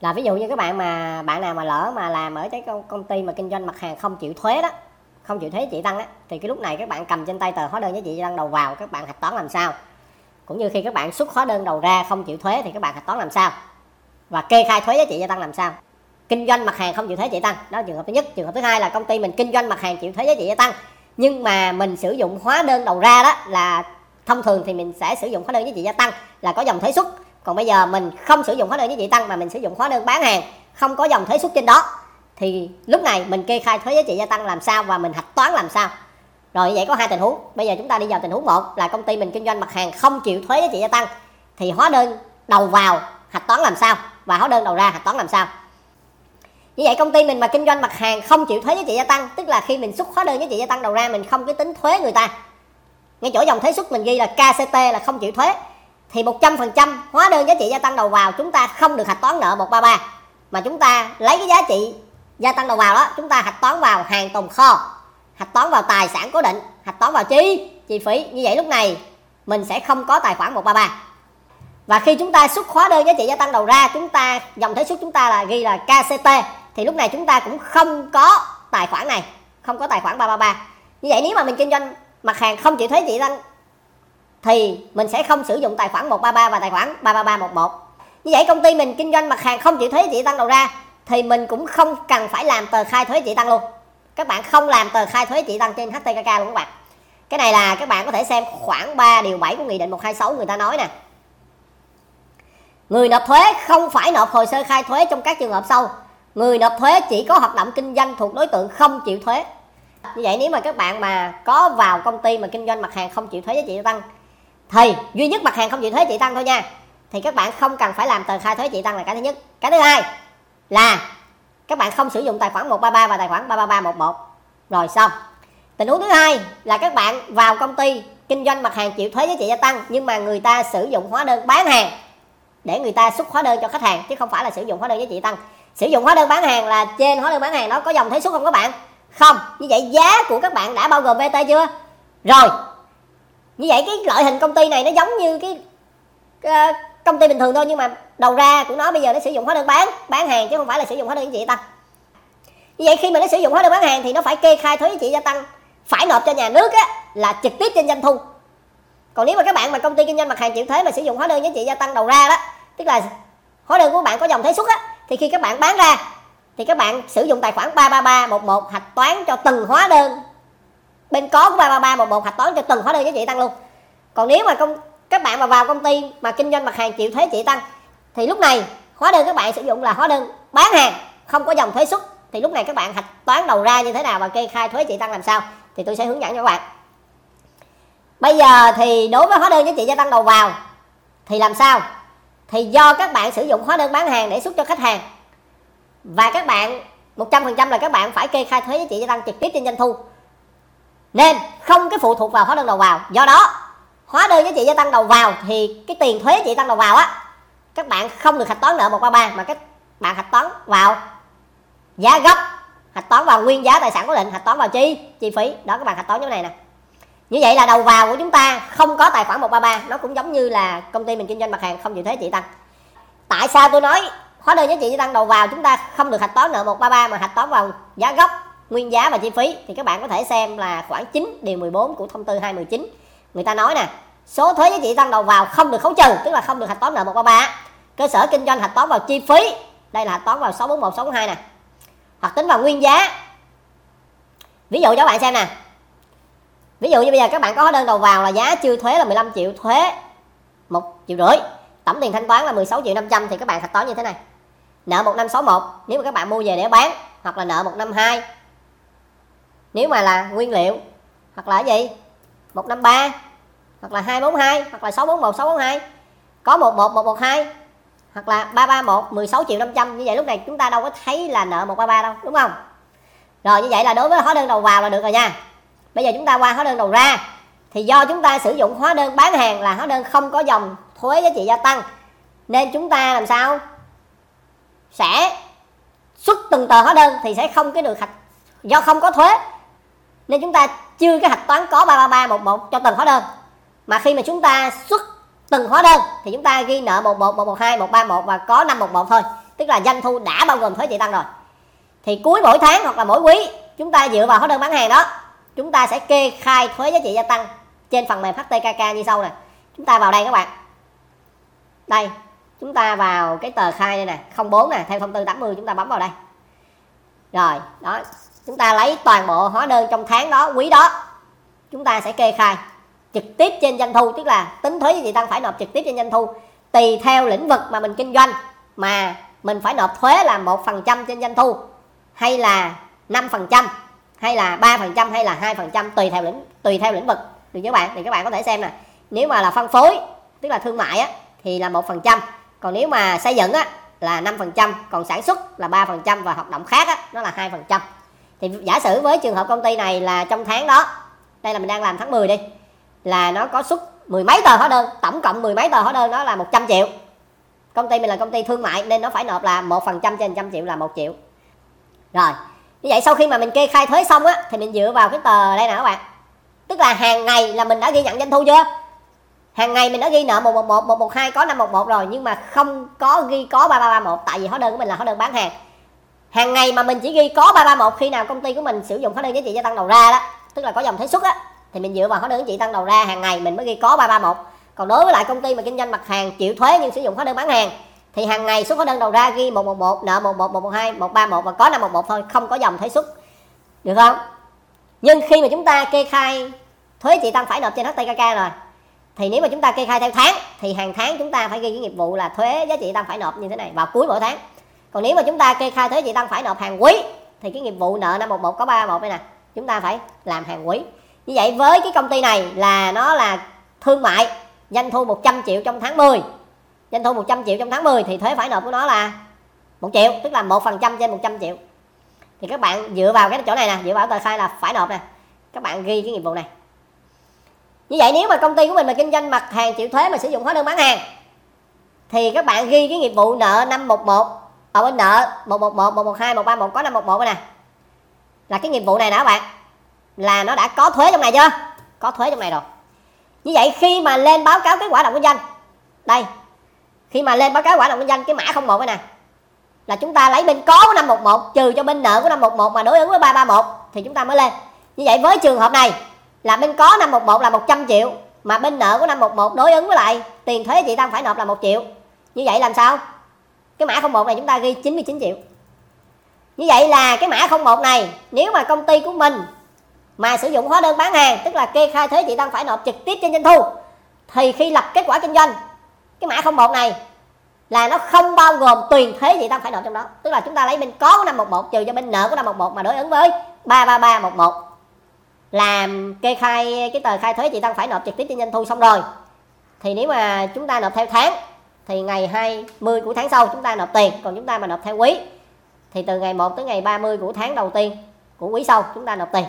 là ví dụ như các bạn mà bạn nào mà lỡ mà làm ở cái công, công ty mà kinh doanh mặt hàng không chịu thuế đó không chịu thuế chị tăng á thì cái lúc này các bạn cầm trên tay tờ hóa đơn giá trị gia tăng đầu vào các bạn hạch toán làm sao. Cũng như khi các bạn xuất hóa đơn đầu ra không chịu thuế thì các bạn hạch toán làm sao. Và kê khai thuế giá trị gia tăng làm sao. Kinh doanh mặt hàng không chịu thuế chị trị tăng đó là trường hợp thứ nhất. Trường hợp thứ hai là công ty mình kinh doanh mặt hàng chịu thuế giá trị gia tăng nhưng mà mình sử dụng hóa đơn đầu ra đó là thông thường thì mình sẽ sử dụng hóa đơn giá trị gia tăng là có dòng thuế xuất còn bây giờ mình không sử dụng hóa đơn giá trị tăng mà mình sử dụng hóa đơn bán hàng, không có dòng thuế xuất trên đó, thì lúc này mình kê khai thuế giá trị gia tăng làm sao và mình hạch toán làm sao. Rồi vậy có hai tình huống. Bây giờ chúng ta đi vào tình huống một là công ty mình kinh doanh mặt hàng không chịu thuế giá trị gia tăng, thì hóa đơn đầu vào hạch toán làm sao và hóa đơn đầu ra hạch toán làm sao. Như vậy công ty mình mà kinh doanh mặt hàng không chịu thuế giá trị gia tăng, tức là khi mình xuất hóa đơn giá trị gia tăng đầu ra mình không cái tính thuế người ta. Ngay chỗ dòng thuế xuất mình ghi là KCT là không chịu thuế thì 100% hóa đơn giá trị gia tăng đầu vào chúng ta không được hạch toán nợ 133 mà chúng ta lấy cái giá trị gia tăng đầu vào đó, chúng ta hạch toán vào hàng tồn kho, hạch toán vào tài sản cố định, hạch toán vào chi chi phí. Như vậy lúc này mình sẽ không có tài khoản 133 và khi chúng ta xuất hóa đơn giá trị gia tăng đầu ra, chúng ta, dòng thuế xuất chúng ta là ghi là KCT thì lúc này chúng ta cũng không có tài khoản này, không có tài khoản 333 như vậy nếu mà mình kinh doanh mặt hàng không chịu thuế trị tăng thì mình sẽ không sử dụng tài khoản 133 và tài khoản 33311 như vậy công ty mình kinh doanh mặt hàng không chịu thuế trị tăng đầu ra, thì mình cũng không cần phải làm tờ khai thuế trị tăng luôn. Các bạn không làm tờ khai thuế trị tăng trên HTKK luôn các bạn. Cái này là các bạn có thể xem khoảng 3 điều 7 của nghị định 126 người ta nói nè. Người nộp thuế không phải nộp hồ sơ khai thuế trong các trường hợp sau. Người nộp thuế chỉ có hoạt động kinh doanh thuộc đối tượng không chịu thuế. Như vậy nếu mà các bạn mà có vào công ty mà kinh doanh mặt hàng không chịu thuế giá trị gia tăng thì, duy nhất mặt hàng không chịu thuế trị tăng thôi nha. Thì các bạn không cần phải làm tờ khai thuế trị tăng là cái thứ nhất. Cái thứ hai là các bạn không sử dụng tài khoản 133 và tài khoản 33311 rồi, xong. Tình huống thứ hai là các bạn vào công ty kinh doanh mặt hàng chịu thuế giá trị gia tăng, nhưng mà người ta sử dụng hóa đơn bán hàng để người ta xuất hóa đơn cho khách hàng, chứ không phải là sử dụng hóa đơn giá trị tăng. Sử dụng hóa đơn bán hàng là trên hóa đơn bán hàng đó có dòng thuế xuất không các bạn? Không. Như vậy giá của các bạn đã bao gồm vat chưa? Rồi như vậy cái loại hình công ty này nó giống như cái, cái công ty bình thường thôi nhưng mà đầu ra của nó bây giờ nó sử dụng hóa đơn bán bán hàng chứ không phải là sử dụng hóa đơn giá trị tăng. Như vậy khi mà nó sử dụng hóa đơn bán hàng thì nó phải kê khai thuế giá trị gia tăng phải nộp cho nhà nước á là trực tiếp trên doanh thu. Còn nếu mà các bạn mà công ty kinh doanh mặt hàng chịu thuế mà sử dụng hóa đơn giá trị gia tăng đầu ra đó tức là hóa đơn của bạn có dòng thuế xuất á thì khi các bạn bán ra thì các bạn sử dụng tài khoản 33311 hạch toán cho từng hóa đơn bên có của 33311 hạch toán cho từng hóa đơn giá trị tăng luôn. Còn nếu mà công các bạn mà vào công ty mà kinh doanh mặt hàng chịu thuế trị tăng, thì lúc này hóa đơn các bạn sử dụng là hóa đơn bán hàng, không có dòng thuế xuất. Thì lúc này các bạn hạch toán đầu ra như thế nào và kê khai thuế trị tăng làm sao, thì tôi sẽ hướng dẫn cho các bạn. Bây giờ thì đối với hóa đơn giá trị gia tăng đầu vào, thì làm sao? Thì do các bạn sử dụng hóa đơn bán hàng để xuất cho khách hàng, và các bạn 100% là các bạn phải kê khai thuế giá trị gia tăng trực tiếp trên doanh thu nên không cái phụ thuộc vào hóa đơn đầu vào. Do đó, hóa đơn giá trị gia tăng đầu vào thì cái tiền thuế giá trị tăng đầu vào á, các bạn không được hạch toán nợ 133 mà các bạn hạch toán vào giá gốc, hạch toán vào nguyên giá tài sản cố định hạch toán vào chi? Chi phí. Đó, các bạn hạch toán như này nè. Như vậy là đầu vào của chúng ta không có tài khoản 133 nó cũng giống như là công ty mình kinh doanh mặt hàng, không chịu thuế trị tăng. Tại sao tôi nói hóa đơn giá trị gia tăng đầu vào chúng ta không được hạch toán nợ 133 mà hạch toán vào giá gốc? Nguyên giá và chi phí thì các bạn có thể xem là khoảng 9 điều 14 của thông tư 219 người ta nói nè, số thuế giá trị tăng đầu vào không được khấu trừ, tức là không được hạch toán nợ 133 cơ sở kinh doanh hạch toán vào chi phí, đây là hạch toán vào 641 642 nè. Hoặc tính vào nguyên giá. Ví dụ cho các bạn xem nè. Ví dụ như bây giờ các bạn có hóa đơn đầu vào là giá chưa thuế là 15 triệu thuế, một triệu rưỡi. Tổng tiền thanh toán là 16 triệu 500 thì các bạn hạch toán như thế này. Nợ 1561 nếu mà các bạn mua về để bán hoặc là nợ 152 nếu mà là nguyên liệu, hoặc là gì? 153 hoặc là 242 hoặc là 641 642 có 11 112 hoặc là 331 16 triệu 500 như vậy lúc này chúng ta đâu có thấy là nợ 133 đâu, đúng không? Rồi như vậy là đối với hóa đơn đầu vào là được rồi nha. Bây giờ chúng ta qua hóa đơn đầu ra. Thì do chúng ta sử dụng hóa đơn bán hàng là hóa đơn không có dòng thuế giá trị gia tăng, nên chúng ta làm sao? Sẽ xuất từng tờ hóa đơn thì sẽ không cái được hạch. Do không có thuế nên chúng ta chưa cái hạch toán có 33311 cho từng hóa đơn. Mà khi mà chúng ta xuất từng hóa đơn, thì chúng ta ghi nợ 11 112 131 và có 511 thôi. Tức là doanh thu đã bao gồm thuế trị tăng rồi. Thì cuối mỗi tháng hoặc là mỗi quý, chúng ta dựa vào hóa đơn bán hàng đó, chúng ta sẽ kê khai thuế giá trị gia tăng trên phần mềm HTKK như sau nè. Chúng ta vào đây các bạn. Đây, chúng ta vào cái tờ khai đây nè 04 nè, theo thông tư 80 chúng ta bấm vào đây. Rồi, đó chúng ta lấy toàn bộ hóa đơn trong tháng đó, quý đó. Chúng ta sẽ kê khai trực tiếp trên doanh thu, tức là tính thuế giá trị tăng phải nộp trực tiếp trên doanh thu, tùy theo lĩnh vực mà mình kinh doanh, mà mình phải nộp thuế là một phần trăm trên doanh thu, hay là 5 phần trăm, hay là 3 phần trăm, hay là hai phần trăm, tùy theo lĩnh, tùy theo lĩnh vực. Được các bạn? Thì các bạn có thể xem nè. Nếu mà là phân phối, tức là thương mại á, thì là một phần trăm. Còn nếu mà xây dựng á, là 5 phần trăm. Còn sản xuất là 3 phần trăm và hoạt động khác á, nó là hai phần trăm thì giả sử với trường hợp công ty này là trong tháng đó, đây là mình đang làm tháng 10 đi, là nó có xuất mười mấy tờ hóa đơn, tổng cộng mười mấy tờ hóa đơn đó là 100 triệu. Công ty mình là công ty thương mại nên nó phải nộp là một phần trăm trên trăm triệu là một triệu. Rồi, như vậy sau khi mà mình kê khai thuế xong á, thì mình dựa vào cái tờ đây nè các bạn. Tức là hàng ngày là mình đã ghi nhận doanh thu chưa? Hàng ngày mình đã ghi nợ 111 112 có 511 rồi nhưng mà không có ghi có 3331 tại vì hóa đơn của mình là hóa đơn bán hàng hàng ngày mà mình chỉ ghi có 331 khi nào công ty của mình sử dụng hóa đơn giá trị gia tăng đầu ra đó, tức là có dòng thuế xuất á, thì mình dựa vào hóa đơn giá trị tăng đầu ra hàng ngày mình mới ghi có 331 còn đối với lại công ty mà kinh doanh mặt hàng chịu thuế nhưng sử dụng hóa đơn bán hàng, thì hàng ngày số hóa đơn đầu ra ghi 111 nợ 11 112 131 và có 511 thôi, không có dòng thuế xuất được không? Nhưng khi mà chúng ta kê khai thuế trị tăng phải nộp trên HTKK rồi, thì nếu mà chúng ta kê khai theo tháng, thì hàng tháng chúng ta phải ghi cái nghiệp vụ là thuế giá trị tăng phải nộp như thế này vào cuối mỗi tháng còn nếu mà chúng ta kê khai thuế trị tăng phải nộp hàng quý, thì cái nghiệp vụ nợ năm 11 có 31 đây nè, chúng ta phải làm hàng quý. Như vậy với cái công ty này là nó là thương mại, doanh thu 100 triệu trong tháng 10 doanh thu 100 triệu trong tháng 10 thì thuế phải nộp của nó là một triệu, tức là một phần trăm trên 100 triệu. Thì các bạn dựa vào cái chỗ này nè, dựa vào tờ khai là phải nộp nè. Các bạn ghi cái nghiệp vụ này. Như vậy nếu mà công ty của mình mà kinh doanh mặt hàng chịu thuế mà sử dụng hóa đơn bán hàng, thì các bạn ghi cái nghiệp vụ nợ 511 ở bên nợ 111 112 131 có 511 nè. Là cái nghiệp vụ này nè các bạn. Là nó đã có thuế trong này chưa? Có thuế trong này rồi. Như vậy khi mà lên báo cáo kết quả động kinh doanh đây, khi mà lên báo cáo quả động kinh doanh cái mã 01 này nè, là chúng ta lấy bên có của 511 trừ cho bên nợ của 511 mà đối ứng với 331 thì chúng ta mới lên. Như vậy với trường hợp này, là bên có 511 là 100 triệu mà bên nợ của 511 đối ứng với lại tiền thuế chị ta phải nộp là 1 triệu. Như vậy làm sao? Cái mã 01 này chúng ta ghi 99 triệu. Như vậy là cái mã 01 này, nếu mà công ty của mình mà sử dụng hóa đơn bán hàng, tức là kê khai thuế chị tăng phải nộp trực tiếp trên doanh thu, thì khi lập kết quả kinh doanh, cái mã 01 này là nó không bao gồm tiền thuế chị tăng phải nộp trong đó. Tức là chúng ta lấy bên có của 511 trừ cho bên nợ của 511 mà đối ứng với 33311 làm kê khai cái tờ khai thuế chị tăng phải nộp trực tiếp trên doanh thu xong rồi. Thì nếu mà chúng ta nộp theo tháng thì ngày 20 của tháng sau chúng ta nộp tiền, còn chúng ta mà nộp theo quý. Thì từ ngày 1 tới ngày 30 của tháng đầu tiên của quý sau chúng ta nộp tiền.